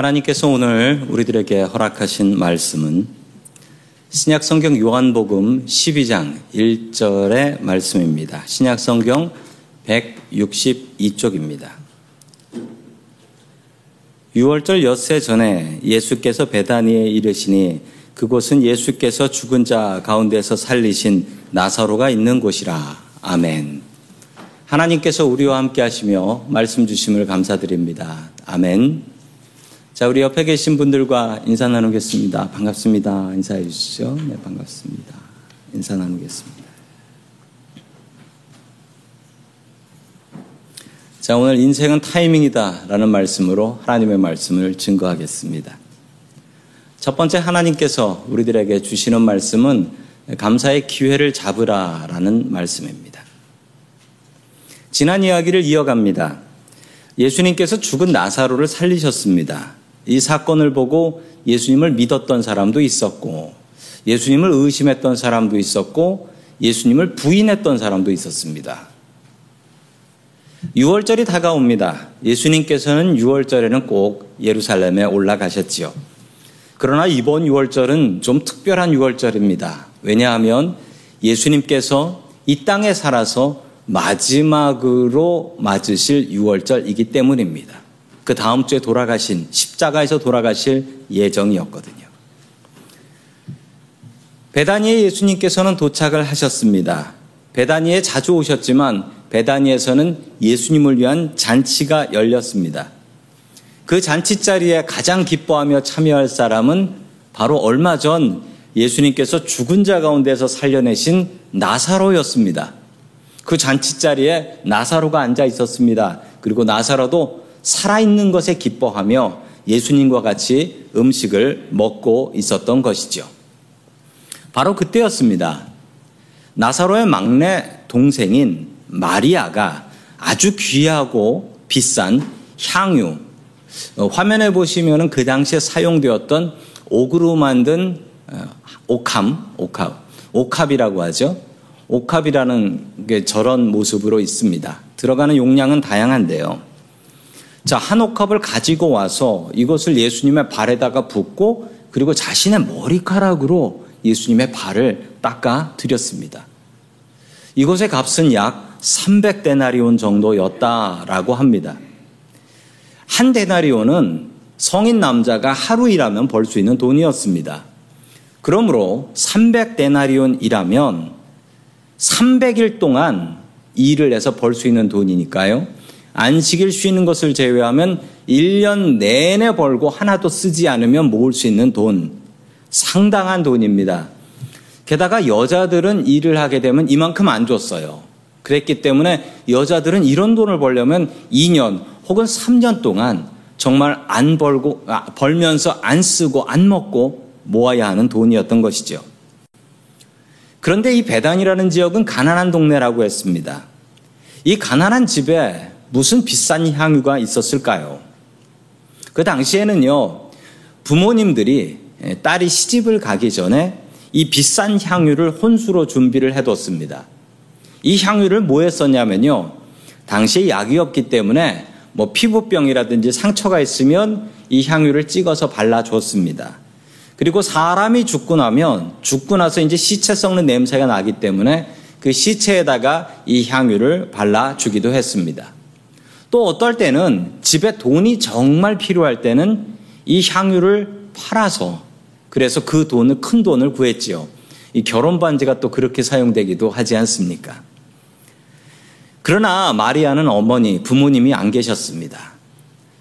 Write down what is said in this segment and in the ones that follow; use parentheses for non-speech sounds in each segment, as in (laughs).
하나님께서 오늘 우리들에게 허락하신 말씀은 신약 성경 요한복음 12장 1절의 말씀입니다. 신약 성경 162쪽입니다. 6월절 엿새 전에 예수께서 베다니에 이르시니 그곳은 예수께서 죽은 자 가운데서 살리신 나사로가 있는 곳이라. 아멘. 하나님께서 우리와 함께 하시며 말씀 주심을 감사드립니다. 아멘. 자, 우리 옆에 계신 분들과 인사 나누겠습니다. 반갑습니다. 인사해 주시죠. 네, 반갑습니다. 인사 나누겠습니다. 자, 오늘 인생은 타이밍이다 라는 말씀으로 하나님의 말씀을 증거하겠습니다. 첫 번째 하나님께서 우리들에게 주시는 말씀은 감사의 기회를 잡으라 라는 말씀입니다. 지난 이야기를 이어갑니다. 예수님께서 죽은 나사로를 살리셨습니다. 이 사건을 보고 예수님을 믿었던 사람도 있었고, 예수님을 의심했던 사람도 있었고, 예수님을 부인했던 사람도 있었습니다. 6월절이 다가옵니다. 예수님께서는 6월절에는 꼭 예루살렘에 올라가셨지요. 그러나 이번 6월절은 좀 특별한 6월절입니다. 왜냐하면 예수님께서 이 땅에 살아서 마지막으로 맞으실 6월절이기 때문입니다. 그 다음 주에 돌아가신 십자가에서 돌아가실 예정이었거든요. 베다니에 예수님께서는 도착을 하셨습니다. 베다니에 자주 오셨지만 베다니에서는 예수님을 위한 잔치가 열렸습니다. 그 잔치 자리에 가장 기뻐하며 참여할 사람은 바로 얼마 전 예수님께서 죽은 자 가운데서 살려내신 나사로였습니다. 그 잔치 자리에 나사로가 앉아 있었습니다. 그리고 나사로도 살아있는 것에 기뻐하며 예수님과 같이 음식을 먹고 있었던 것이죠. 바로 그때였습니다. 나사로의 막내 동생인 마리아가 아주 귀하고 비싼 향유, 어, 화면에 보시면 그 당시에 사용되었던 옥으로 만든 어, 옥함, 옥합, 옥합이라고 하죠. 옥합이라는 게 저런 모습으로 있습니다. 들어가는 용량은 다양한데요. 자, 한 옥합을 가지고 와서 이것을 예수님의 발에다가 붓고 그리고 자신의 머리카락으로 예수님의 발을 닦아 드렸습니다. 이것의 값은 약 300데나리온 정도였다라고 합니다. 한 데나리온은 성인 남자가 하루 일하면 벌 수 있는 돈이었습니다. 그러므로 300데나리온이라면 300일 동안 일을 해서 벌 수 있는 돈이니까요. 안식일 쉬는 것을 제외하면 1년 내내 벌고 하나도 쓰지 않으면 모을 수 있는 돈. 상당한 돈입니다. 게다가 여자들은 일을 하게 되면 이만큼 안 줬어요. 그랬기 때문에 여자들은 이런 돈을 벌려면 2년 혹은 3년 동안 정말 안 벌고, 아, 벌면서 안 쓰고 안 먹고 모아야 하는 돈이었던 것이죠. 그런데 이 배단이라는 지역은 가난한 동네라고 했습니다. 이 가난한 집에 무슨 비싼 향유가 있었을까요? 그 당시에는요, 부모님들이 딸이 시집을 가기 전에 이 비싼 향유를 혼수로 준비를 해뒀습니다. 이 향유를 뭐에 썼냐면요, 당시에 약이 없기 때문에 뭐 피부병이라든지 상처가 있으면 이 향유를 찍어서 발라줬습니다. 그리고 사람이 죽고 나면 죽고 나서 이제 시체 썩는 냄새가 나기 때문에 그 시체에다가 이 향유를 발라주기도 했습니다. 또 어떨 때는 집에 돈이 정말 필요할 때는 이 향유를 팔아서 그래서 그 돈을 큰 돈을 구했지요. 이 결혼 반지가 또 그렇게 사용되기도 하지 않습니까? 그러나 마리아는 어머니, 부모님이 안 계셨습니다.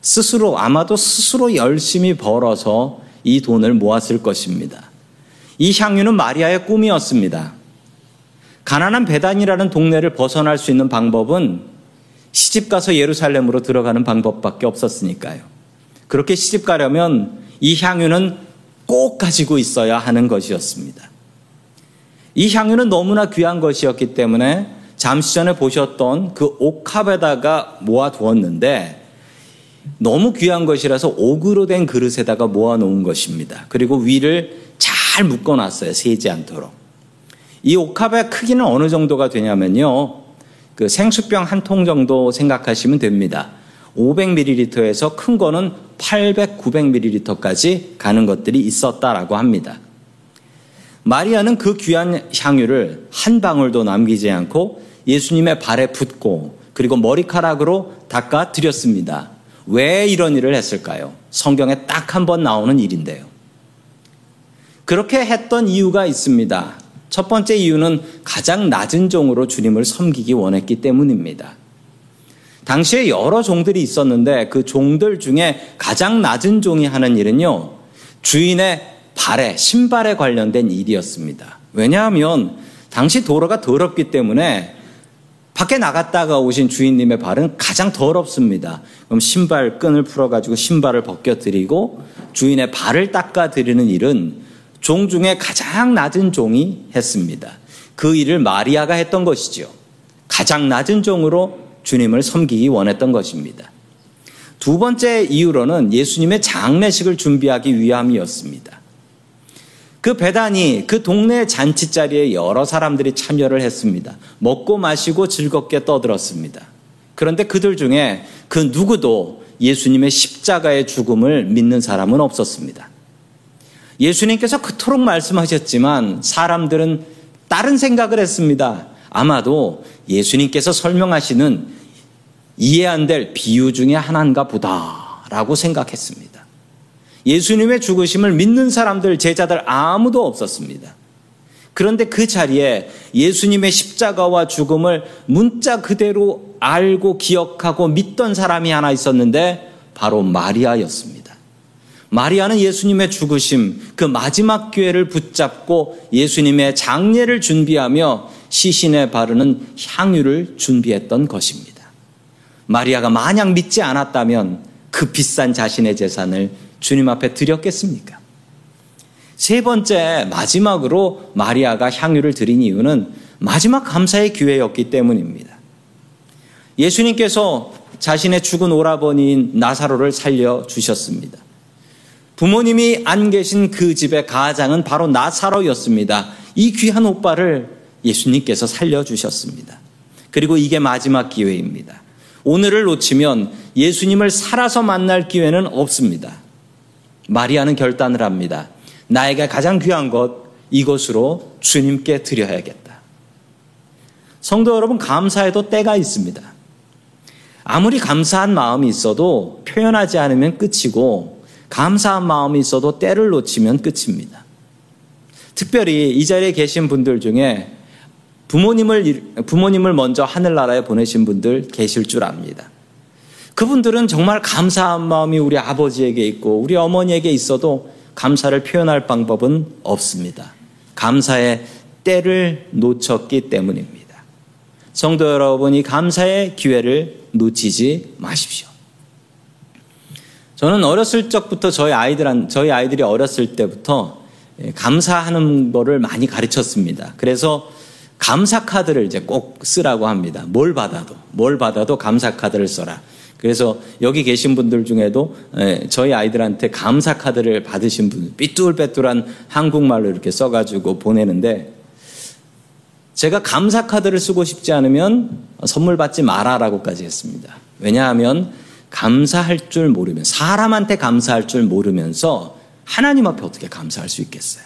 스스로, 아마도 스스로 열심히 벌어서 이 돈을 모았을 것입니다. 이 향유는 마리아의 꿈이었습니다. 가난한 배단이라는 동네를 벗어날 수 있는 방법은 시집 가서 예루살렘으로 들어가는 방법밖에 없었으니까요. 그렇게 시집 가려면 이 향유는 꼭 가지고 있어야 하는 것이었습니다. 이 향유는 너무나 귀한 것이었기 때문에 잠시 전에 보셨던 그 옥합에다가 모아두었는데 너무 귀한 것이라서 옥으로 된 그릇에다가 모아놓은 것입니다. 그리고 위를 잘 묶어놨어요. 새지 않도록. 이 옥합의 크기는 어느 정도가 되냐면요. 그 생수병 한 통 정도 생각하시면 됩니다. 500ml에서 큰 거는 800, 900ml까지 가는 것들이 있었다라고 합니다. 마리아는 그 귀한 향유를 한 방울도 남기지 않고 예수님의 발에 붓고 그리고 머리카락으로 닦아 드렸습니다. 왜 이런 일을 했을까요? 성경에 딱 한 번 나오는 일인데요. 그렇게 했던 이유가 있습니다. 첫 번째 이유는 가장 낮은 종으로 주님을 섬기기 원했기 때문입니다. 당시에 여러 종들이 있었는데 그 종들 중에 가장 낮은 종이 하는 일은요, 주인의 발에, 신발에 관련된 일이었습니다. 왜냐하면 당시 도로가 더럽기 때문에 밖에 나갔다가 오신 주인님의 발은 가장 더럽습니다. 그럼 신발 끈을 풀어가지고 신발을 벗겨드리고 주인의 발을 닦아드리는 일은 종 중에 가장 낮은 종이 했습니다. 그 일을 마리아가 했던 것이지요. 가장 낮은 종으로 주님을 섬기기 원했던 것입니다. 두 번째 이유로는 예수님의 장례식을 준비하기 위함이었습니다. 그 배단이 그 동네 잔치 자리에 여러 사람들이 참여를 했습니다. 먹고 마시고 즐겁게 떠들었습니다. 그런데 그들 중에 그 누구도 예수님의 십자가의 죽음을 믿는 사람은 없었습니다. 예수님께서 그토록 말씀하셨지만 사람들은 다른 생각을 했습니다. 아마도 예수님께서 설명하시는 이해 안 될 비유 중에 하나인가 보다라고 생각했습니다. 예수님의 죽으심을 믿는 사람들, 제자들 아무도 없었습니다. 그런데 그 자리에 예수님의 십자가와 죽음을 문자 그대로 알고 기억하고 믿던 사람이 하나 있었는데 바로 마리아였습니다. 마리아는 예수님의 죽으심, 그 마지막 기회를 붙잡고 예수님의 장례를 준비하며 시신에 바르는 향유를 준비했던 것입니다. 마리아가 만약 믿지 않았다면 그 비싼 자신의 재산을 주님 앞에 드렸겠습니까? 세 번째, 마지막으로 마리아가 향유를 드린 이유는 마지막 감사의 기회였기 때문입니다. 예수님께서 자신의 죽은 오라버니인 나사로를 살려주셨습니다. 부모님이 안 계신 그 집의 가장은 바로 나사로였습니다. 이 귀한 오빠를 예수님께서 살려주셨습니다. 그리고 이게 마지막 기회입니다. 오늘을 놓치면 예수님을 살아서 만날 기회는 없습니다. 마리아는 결단을 합니다. 나에게 가장 귀한 것 이것으로 주님께 드려야겠다. 성도 여러분 감사해도 때가 있습니다. 아무리 감사한 마음이 있어도 표현하지 않으면 끝이고 감사한 마음이 있어도 때를 놓치면 끝입니다. 특별히 이 자리에 계신 분들 중에 부모님을 부모님을 먼저 하늘나라에 보내신 분들 계실 줄 압니다. 그분들은 정말 감사한 마음이 우리 아버지에게 있고 우리 어머니에게 있어도 감사를 표현할 방법은 없습니다. 감사의 때를 놓쳤기 때문입니다. 성도 여러분이 감사의 기회를 놓치지 마십시오. 저는 어렸을 적부터 저희 아이들 저희 아이들이 어렸을 때부터 예, 감사하는 거를 많이 가르쳤습니다. 그래서 감사 카드를 이제 꼭 쓰라고 합니다. 뭘 받아도 뭘 받아도 감사 카드를 써라. 그래서 여기 계신 분들 중에도 예, 저희 아이들한테 감사 카드를 받으신 분, 삐뚤빼뚤한 한국말로 이렇게 써가지고 보내는데 제가 감사 카드를 쓰고 싶지 않으면 선물 받지 마라라고까지 했습니다. 왜냐하면 감사할 줄 모르면 사람한테 감사할 줄 모르면서 하나님 앞에 어떻게 감사할 수 있겠어요?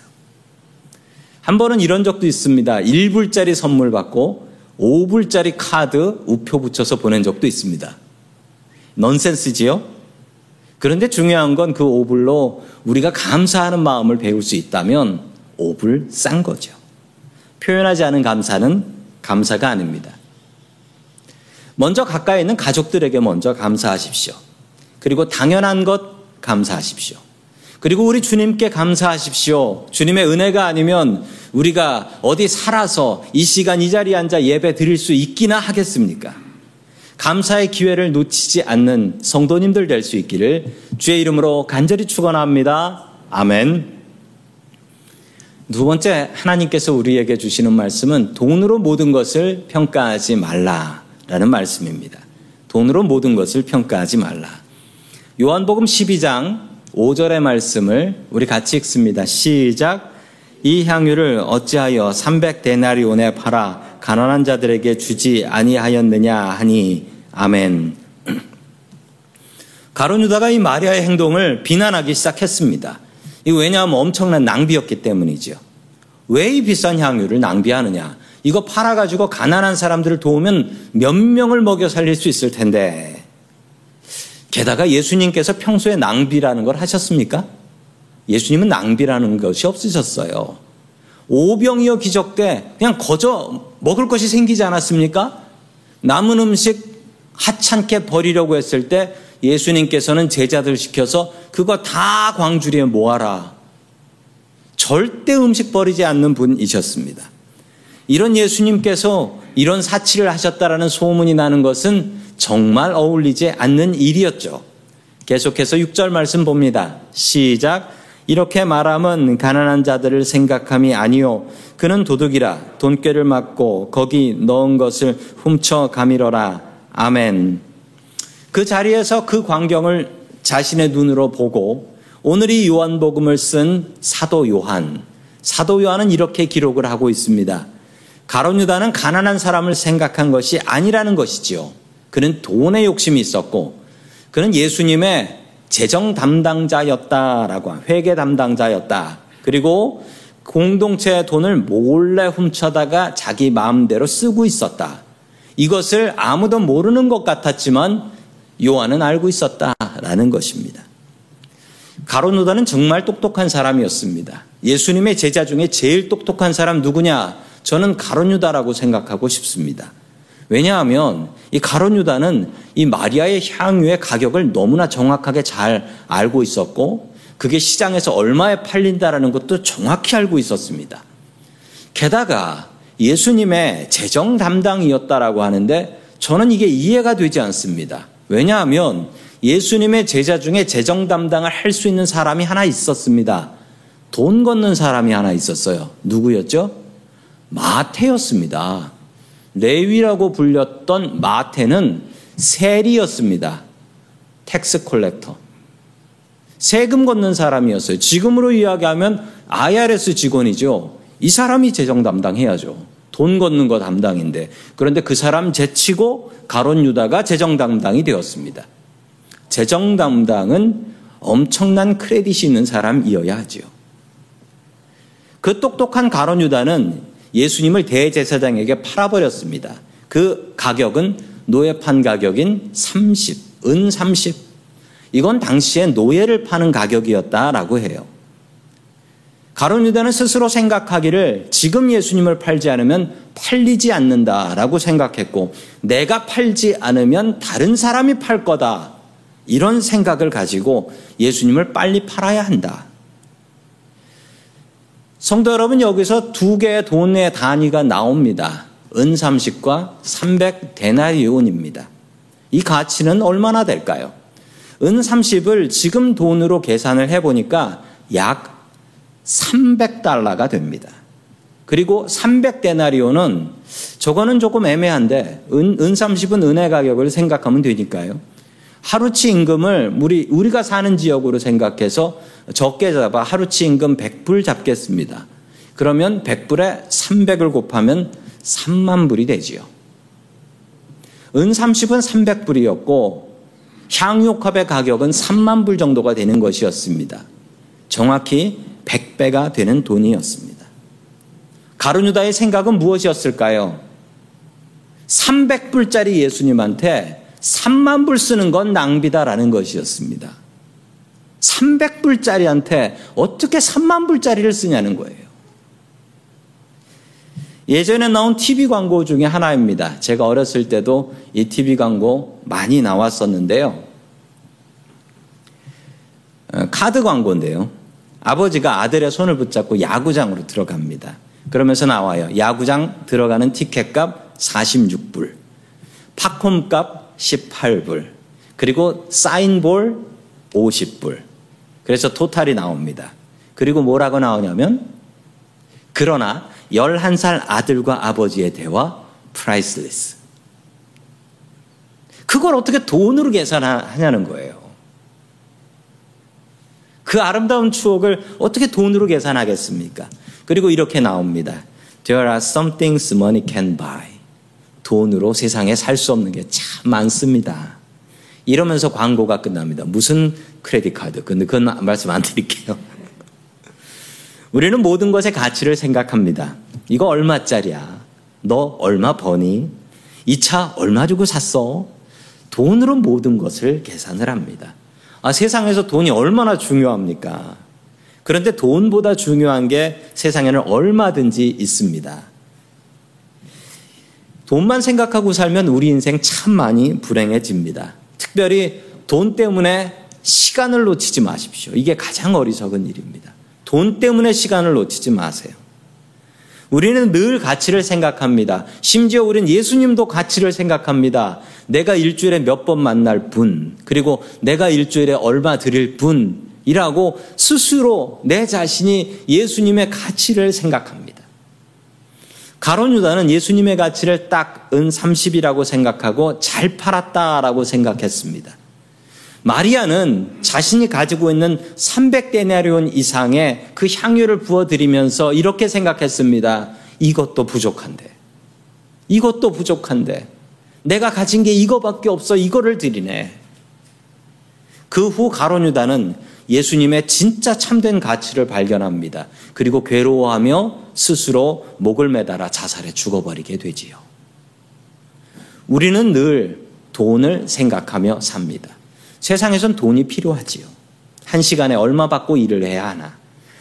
한 번은 이런 적도 있습니다. 1불짜리 선물 받고 5불짜리 카드 우표 붙여서 보낸 적도 있습니다. 넌센스지요? 그런데 중요한 건그 오불로 우리가 감사하는 마음을 배울 수 있다면 오불 싼 거죠. 표현하지 않은 감사는 감사가 아닙니다. 먼저 가까이 있는 가족들에게 먼저 감사하십시오. 그리고 당연한 것 감사하십시오. 그리고 우리 주님께 감사하십시오. 주님의 은혜가 아니면 우리가 어디 살아서 이 시간 이 자리에 앉아 예배 드릴 수 있기나 하겠습니까? 감사의 기회를 놓치지 않는 성도님들 될 수 있기를 주의 이름으로 간절히 축원합니다. 아멘. 두 번째 하나님께서 우리에게 주시는 말씀은 돈으로 모든 것을 평가하지 말라 라는 말씀입니다. 돈으로 모든 것을 평가하지 말라. 요한복음 12장 5절의 말씀을 우리 같이 읽습니다. 시작. 이 향유를 어찌하여 300데나리온에 팔아 가난한 자들에게 주지 아니하였느냐 하니 아멘. (clears throat) 가론 유다가 이 마리아의 행동을 비난하기 시작했습니다. 이 왜냐하면 엄청난 낭비였기 때문이죠. 왜이 비싼 향유를 낭비하느냐? 이거 팔아가지고 가난한 사람들을 도우면 몇 명을 먹여 살릴 수 있을 텐데. 게다가 예수님께서 평소에 낭비라는 걸 하셨습니까? 예수님은 낭비라는 것이 없으셨어요. 오병이어 기적 때 그냥 거저 먹을 것이 생기지 않았습니까? 남은 음식 하찮게 버리려고 했을 때 예수님께서는 제자들 시켜서 그거 다 광주리에 모아라. 절대 음식 버리지 않는 분이셨습니다. 이런 예수님께서 이런 사치를 하셨다라는 소문이 나는 것은 정말 어울리지 않는 일이었죠. 계속해서 6절 말씀 봅니다. 시작. 이렇게 말하면 가난한 자들을 생각함이 아니요 그는 도둑이라 돈꾀를 맞고 거기 넣은 것을 훔쳐 가미러라 아멘 그 자리에서 그 광경을 자신의 눈으로 보고 오늘 이 요한복음을 쓴 사도 요한 사도 요한은 이렇게 기록을 하고 있습니다 가론 유다는 가난한 사람을 생각한 것이 아니라는 것이지요 그는 돈에 욕심이 있었고 그는 예수님의 재정 담당자였다라고 회계 담당자였다. 그리고 공동체의 돈을 몰래 훔쳐다가 자기 마음대로 쓰고 있었다. 이것을 아무도 모르는 것 같았지만 요한은 알고 있었다라는 것입니다. 가로누다는 정말 똑똑한 사람이었습니다. 예수님의 제자 중에 제일 똑똑한 사람 누구냐? 저는 가로유다라고 생각하고 싶습니다. 왜냐하면 이 가론 유다는 이 마리아의 향유의 가격을 너무나 정확하게 잘 알고 있었고 그게 시장에서 얼마에 팔린다라는 것도 정확히 알고 있었습니다. 게다가 예수님의 재정 담당이었다라고 하는데 저는 이게 이해가 되지 않습니다. 왜냐하면 예수님의 제자 중에 재정 담당을 할 수 있는 사람이 하나 있었습니다. 돈 걷는 사람이 하나 있었어요. 누구였죠? 마태였습니다. 레위라고 불렸던 마태는 세리였습니다. tax collector. 세금 걷는 사람이었어요. 지금으로 이야기하면 IRS 직원이죠. 이 사람이 재정 담당해야죠. 돈 걷는 거 담당인데. 그런데 그 사람 제치고 가론 유다가 재정 담당이 되었습니다. 재정 담당은 엄청난 크레딧이 있는 사람이어야 하지요. 그 똑똑한 가론 유다는 예수님을 대제사장에게 팔아버렸습니다. 그 가격은 노예판 가격인 30, 은 30. 이건 당시에 노예를 파는 가격이었다라고 해요. 가론 유다는 스스로 생각하기를 지금 예수님을 팔지 않으면 팔리지 않는다라고 생각했고 내가 팔지 않으면 다른 사람이 팔 거다. 이런 생각을 가지고 예수님을 빨리 팔아야 한다. 성도 여러분 여기서 두 개의 돈의 단위가 나옵니다. 은 30과 300 데나리온입니다. 이 가치는 얼마나 될까요? 은 30을 지금 돈으로 계산을 해보니까 약 300달러가 됩니다. 그리고 300데나리온은 저거는 조금 애매한데 은, 은 30은 은의 가격을 생각하면 되니까요. 하루치 임금을 우리, 우리가 사는 지역으로 생각해서 적게 잡아 하루치 임금 100불 잡겠습니다. 그러면 100불에 300을 곱하면 3만 불이 되지요. 은 30은 300불이었고 향유컵의 가격은 3만 불 정도가 되는 것이었습니다. 정확히 100배가 되는 돈이었습니다. 가르뉴다의 생각은 무엇이었을까요? 300불짜리 예수님한테 3만 불 쓰는 건 낭비다라는 것이었습니다. 300불짜리한테 어떻게 3만 불짜리를 쓰냐는 거예요. 예전에 나온 TV 광고 중에 하나입니다. 제가 어렸을 때도 이 TV 광고 많이 나왔었는데요. 어, 카드 광고인데요. 아버지가 아들의 손을 붙잡고 야구장으로 들어갑니다. 그러면서 나와요. 야구장 들어가는 티켓값 46불, 팝콘값 18불. 그리고 사인볼 50불. 그래서 total이 나옵니다. 그리고 뭐라고 나오냐면 그러나 11살 아들과 아버지의 대화 priceless. 그걸 어떻게 돈으로 계산하냐는 거예요. 그 아름다운 추억을 어떻게 돈으로 계산하겠습니까? 그리고 이렇게 나옵니다. There are some things money can buy. 돈으로 세상에 살 수 없는 게 참 많습니다. 이러면서 광고가 끝납니다. 무슨 크레딧 카드? 근데 그건 말씀 안 드릴게요. (laughs) 우리는 모든 것의 가치를 생각합니다. 이거 얼마짜리야? 너 얼마 버니? 이 차 얼마 주고 샀어? 돈으로 모든 것을 계산을 합니다. 아, 세상에서 돈이 얼마나 중요합니까? 그런데 돈보다 중요한 게 세상에는 얼마든지 있습니다. 돈만 생각하고 살면 우리 인생 참 많이 불행해집니다. 특별히 돈 때문에 시간을 놓치지 마십시오. 이게 가장 어리석은 일입니다. 돈 때문에 시간을 놓치지 마세요. 우리는 늘 가치를 생각합니다. 심지어 우리는 예수님도 가치를 생각합니다. 내가 일주일에 몇 번 만날 분, 그리고 내가 일주일에 얼마 드릴 분이라고 스스로 내 자신이 예수님의 가치를 생각합니다. 가론 유다는 예수님의 가치를 딱 은 30이라고 생각하고 잘 팔았다라고 생각했습니다. 마리아는 자신이 가지고 있는 300데나리온 이상의 그 향유를 부어드리면서 이렇게 생각했습니다. 이것도 부족한데. 이것도 부족한데. 내가 가진 게 이거밖에 없어. 이거를 드리네. 그 후 가론 유다는 예수님의 진짜 참된 가치를 발견합니다. 그리고 괴로워하며 스스로 목을 매달아 자살해 죽어버리게 되지요. 우리는 늘 돈을 생각하며 삽니다. 세상에선 돈이 필요하지요. 한 시간에 얼마 받고 일을 해야 하나?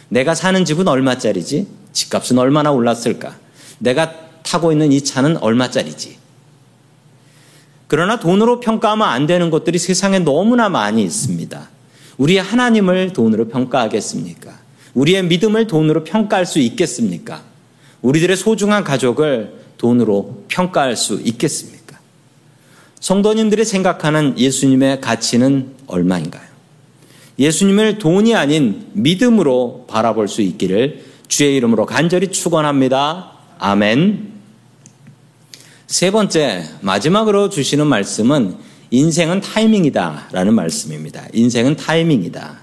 내가 사는 집은 얼마짜리지? 집값은 얼마나 올랐을까? 내가 타고 있는 이 차는 얼마짜리지? 그러나 돈으로 평가하면 안 되는 것들이 세상에 너무나 많이 있습니다. 우리의 하나님을 돈으로 평가하겠습니까? 우리의 믿음을 돈으로 평가할 수 있겠습니까? 우리들의 소중한 가족을 돈으로 평가할 수 있겠습니까? 성도님들이 생각하는 예수님의 가치는 얼마인가요? 예수님을 돈이 아닌 믿음으로 바라볼 수 있기를 주의 이름으로 간절히 축원합니다. 아멘. 세 번째 마지막으로 주시는 말씀은 인생은 타이밍이다라는 말씀입니다. 인생은 타이밍이다.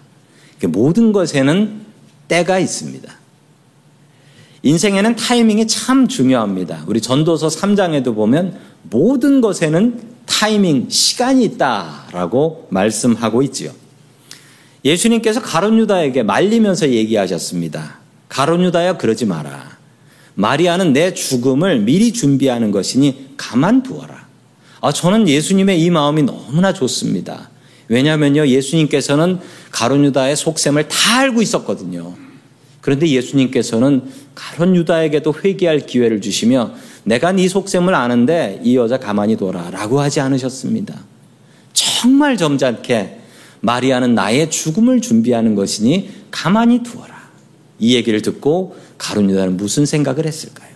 모든 것에는 때가 있습니다. 인생에는 타이밍이 참 중요합니다. 우리 전도서 3장에도 보면 모든 것에는 타이밍, 시간이 있다라고 말씀하고 있지요. 예수님께서 가론유다에게 말리면서 얘기하셨습니다. 가론유다야 그러지 마라. 마리아는 내 죽음을 미리 준비하는 것이니 가만 두어라. 아, 저는 예수님의 이 마음이 너무나 좋습니다. 왜냐하면요, 예수님께서는 가론 유다의 속셈을 다 알고 있었거든요. 그런데 예수님께서는 가론 유다에게도 회개할 기회를 주시며 내가 네 속셈을 아는데 이 여자 가만히 둬라 라고 하지 않으셨습니다. 정말 점잖게 마리아는 나의 죽음을 준비하는 것이니 가만히 두어라. 이 얘기를 듣고 가룟 유다는 무슨 생각을 했을까요?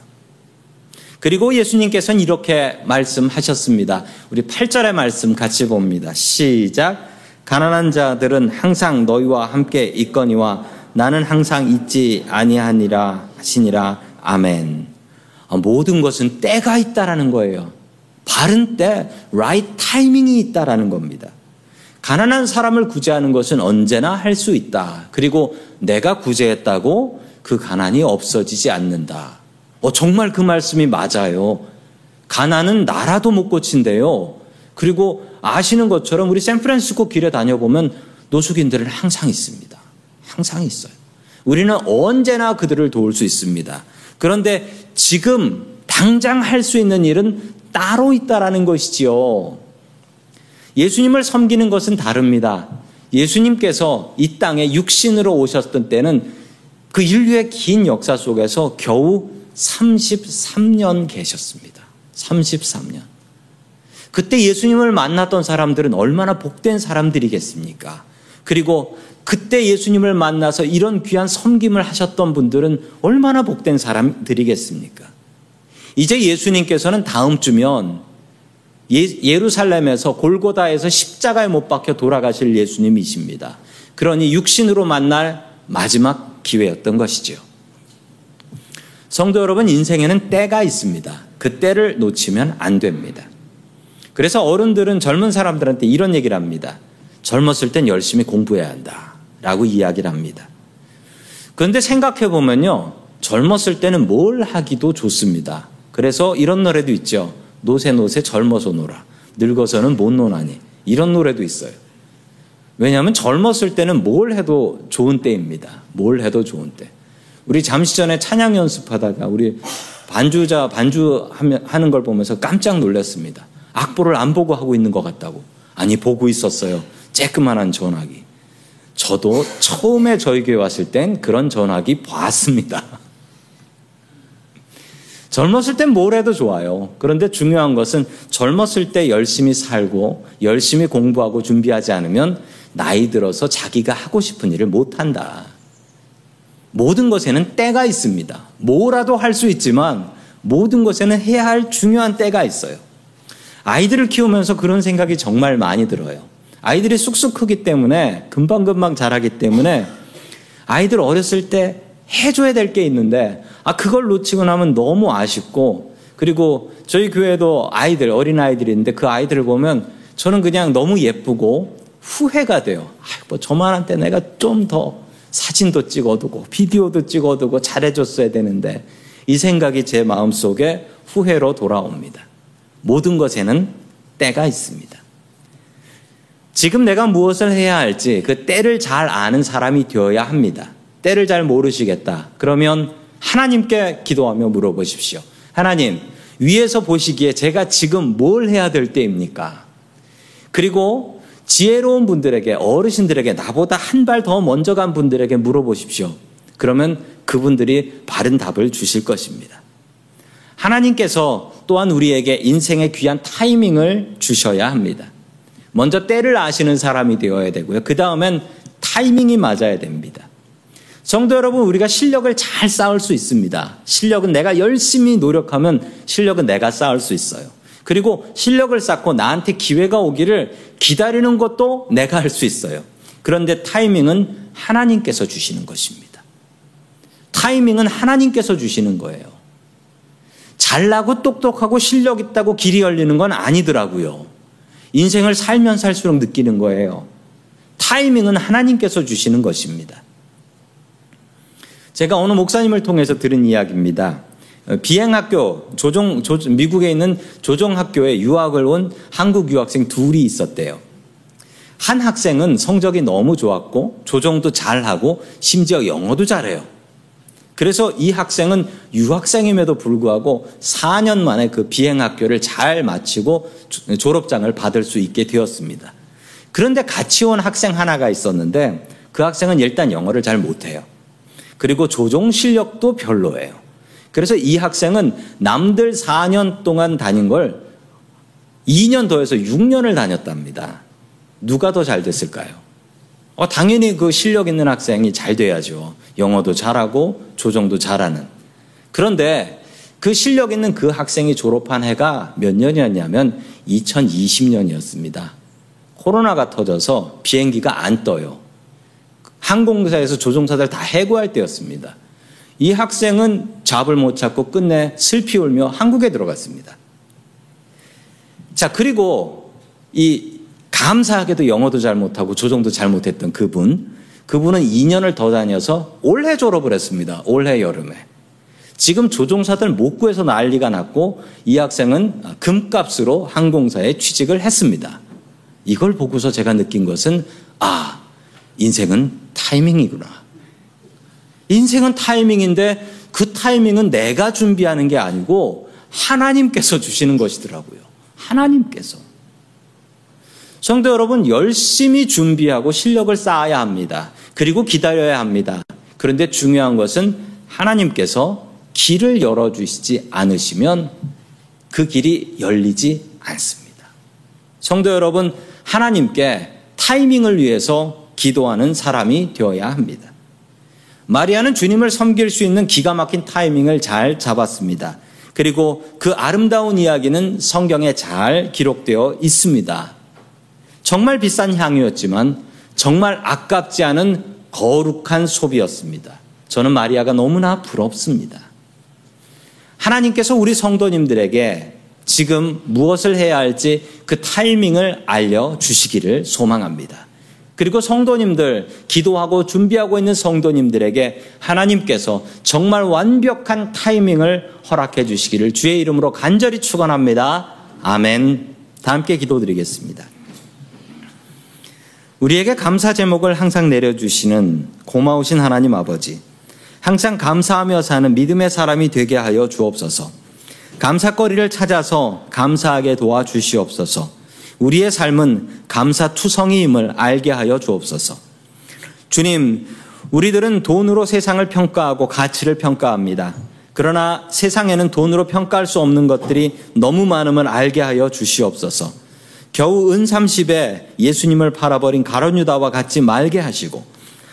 그리고 예수님께서는 이렇게 말씀하셨습니다. 우리 8절의 말씀 같이 봅니다. 시작. 가난한 자들은 항상 너희와 함께 있거니와 나는 항상 있지 아니하니라 하시니라. 아멘. 아, 모든 것은 때가 있다라는 거예요. 바른 때, right 타이밍이 있다라는 겁니다. 가난한 사람을 구제하는 것은 언제나 할 수 있다. 그리고 내가 구제했다고 그 가난이 없어지지 않는다. 어, 정말 그 말씀이 맞아요. 가난은 나라도 못 고친대요. 그리고 아시는 것처럼 우리 샌프란시스코 길에 다녀보면 노숙인들은 항상 있습니다. 항상 있어요. 우리는 언제나 그들을 도울 수 있습니다. 그런데 지금 당장 할 수 있는 일은 따로 있다라는 것이지요. 예수님을 섬기는 것은 다릅니다. 예수님께서 이 땅에 육신으로 오셨던 때는 그 인류의 긴 역사 속에서 겨우 33년 계셨습니다. 33년. 그때 예수님을 만났던 사람들은 얼마나 복된 사람들이겠습니까? 그리고 그때 예수님을 만나서 이런 귀한 섬김을 하셨던 분들은 얼마나 복된 사람들이겠습니까? 이제 예수님께서는 다음 주면 예, 루살렘에서 골고다에서 십자가에 못 박혀 돌아가실 예수님이십니다. 그러니 육신으로 만날 마지막 기회였던 것이죠. 성도 여러분, 인생에는 때가 있습니다. 그 때를 놓치면 안 됩니다. 그래서 어른들은 젊은 사람들한테 이런 얘기를 합니다. 젊었을 땐 열심히 공부해야 한다. 라고 이야기를 합니다. 그런데 생각해 보면요. 젊었을 때는 뭘 하기도 좋습니다. 그래서 이런 노래도 있죠. 노세 노세 젊어서 놀아. 늙어서는 못 노나니. 이런 노래도 있어요. 왜냐하면 젊었을 때는 뭘 해도 좋은 때입니다. 뭘 해도 좋은 때. 우리 잠시 전에 찬양 연습하다가 우리 반주자 반주 하는 걸 보면서 깜짝 놀랐습니다. 악보를 안 보고 하고 있는 것 같다고. 아니 보고 있었어요. 쬐끄만한 전화기. 저도 처음에 저희 교회 왔을 땐 그런 전화기 봤습니다. (laughs) 젊었을 땐 뭘 해도 좋아요. 그런데 중요한 것은 젊었을 때 열심히 살고 열심히 공부하고 준비하지 않으면 나이 들어서 자기가 하고 싶은 일을 못 한다. 모든 것에는 때가 있습니다. 뭐라도 할 수 있지만 모든 것에는 해야 할 중요한 때가 있어요. 아이들을 키우면서 그런 생각이 정말 많이 들어요. 아이들이 쑥쑥 크기 때문에 금방금방 자라기 때문에 아이들 어렸을 때 해줘야 될 게 있는데 아 그걸 놓치고 나면 너무 아쉽고 그리고 저희 교회도 아이들 어린 아이들이 있는데 그 아이들을 보면 저는 그냥 너무 예쁘고 후회가 돼요. 아, 뭐 저만한 때 내가 좀 더 사진도 찍어두고 비디오도 찍어두고 잘해줬어야 되는데 이 생각이 제 마음속에 후회로 돌아옵니다. 모든 것에는 때가 있습니다. 지금 내가 무엇을 해야 할지 그 때를 잘 아는 사람이 되어야 합니다. 때를 잘 모르시겠다. 그러면 하나님께 기도하며 물어보십시오. 하나님, 위에서 보시기에 제가 지금 뭘 해야 될 때입니까? 그리고 지혜로운 분들에게, 어르신들에게, 나보다 한 발 더 먼저 간 분들에게 물어보십시오. 그러면 그분들이 바른 답을 주실 것입니다. 하나님께서 또한 우리에게 인생의 귀한 타이밍을 주셔야 합니다. 먼저 때를 아시는 사람이 되어야 되고요. 그 다음엔 타이밍이 맞아야 됩니다. 성도 여러분, 우리가 실력을 잘 쌓을 수 있습니다. 실력은 내가 열심히 노력하면 실력은 내가 쌓을 수 있어요. 그리고 실력을 쌓고 나한테 기회가 오기를 기다리는 것도 내가 할 수 있어요. 그런데 타이밍은 하나님께서 주시는 것입니다. 타이밍은 하나님께서 주시는 거예요. 잘나고 똑똑하고 실력 있다고 길이 열리는 건 아니더라고요. 인생을 살면 살수록 느끼는 거예요. 타이밍은 하나님께서 주시는 것입니다. 제가 어느 목사님을 통해서 들은 이야기입니다. 비행학교, 조종, 조, 미국에 있는 조종학교에 유학을 온 한국 유학생 둘이 있었대요. 한 학생은 성적이 너무 좋았고, 조종도 잘하고, 심지어 영어도 잘해요. 그래서 이 학생은 유학생임에도 불구하고 4년 만에 그 비행학교를 잘 마치고 졸업장을 받을 수 있게 되었습니다. 그런데 같이 온 학생 하나가 있었는데 그 학생은 일단 영어를 잘 못해요. 그리고 조종 실력도 별로예요. 그래서 이 학생은 남들 4년 동안 다닌 걸 2년 더해서 6년을 다녔답니다. 누가 더 잘 됐을까요? 어, 당연히 그 실력 있는 학생이 잘 돼야죠. 영어도 잘하고 조정도 잘하는. 그런데 그 실력 있는 그 학생이 졸업한 해가 몇 년이었냐면 2020년이었습니다. 코로나가 터져서 비행기가 안 떠요. 항공사에서 조종사들 다 해고할 때였습니다. 이 학생은 잡을 못 찾고 끝내 슬피 울며 한국에 들어갔습니다. 자, 그리고 이 감사하게도 영어도 잘 못하고 조정도 잘 못했던 그분, 그분은 2년을 더 다녀서 올해 졸업을 했습니다. 올해 여름에. 지금 조종사들 못 구해서 난리가 났고 이 학생은 금값으로 항공사에 취직을 했습니다. 이걸 보고서 제가 느낀 것은 아, 인생은 타이밍이구나. 인생은 타이밍인데 그 타이밍은 내가 준비하는 게 아니고 하나님께서 주시는 것이더라고요. 하나님께서. 성도 여러분, 열심히 준비하고 실력을 쌓아야 합니다. 그리고 기다려야 합니다. 그런데 중요한 것은 하나님께서 길을 열어주시지 않으시면 그 길이 열리지 않습니다. 성도 여러분, 하나님께 타이밍을 위해서 기도하는 사람이 되어야 합니다. 마리아는 주님을 섬길 수 있는 기가 막힌 타이밍을 잘 잡았습니다. 그리고 그 아름다운 이야기는 성경에 잘 기록되어 있습니다. 정말 비싼 향이었지만 정말 아깝지 않은 거룩한 소비였습니다. 저는 마리아가 너무나 부럽습니다. 하나님께서 우리 성도님들에게 지금 무엇을 해야 할지 그 타이밍을 알려주시기를 소망합니다. 그리고 성도님들, 기도하고 준비하고 있는 성도님들에게 하나님께서 정말 완벽한 타이밍을 허락해 주시기를 주의 이름으로 간절히 축원합니다. 아멘. 다 함께 기도드리겠습니다. 우리에게 감사 제목을 항상 내려주시는 고마우신 하나님 아버지. 항상 감사하며 사는 믿음의 사람이 되게 하여 주옵소서. 감사거리를 찾아서 감사하게 도와주시옵소서. 우리의 삶은 감사투성이임을 알게 하여 주옵소서. 주님, 우리들은 돈으로 세상을 평가하고 가치를 평가합니다. 그러나 세상에는 돈으로 평가할 수 없는 것들이 너무 많음을 알게 하여 주시옵소서. 겨우 은 30에 예수님을 팔아버린 가론유다와 같이 말게 하시고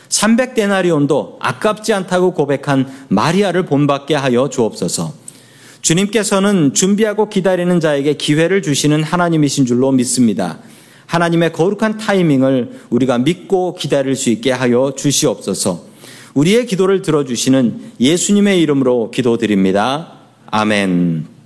300데나리온도 아깝지 않다고 고백한 마리아를 본받게 하여 주옵소서. 주님께서는 준비하고 기다리는 자에게 기회를 주시는 하나님이신 줄로 믿습니다. 하나님의 거룩한 타이밍을 우리가 믿고 기다릴 수 있게 하여 주시옵소서. 우리의 기도를 들어주시는 예수님의 이름으로 기도드립니다. 아멘.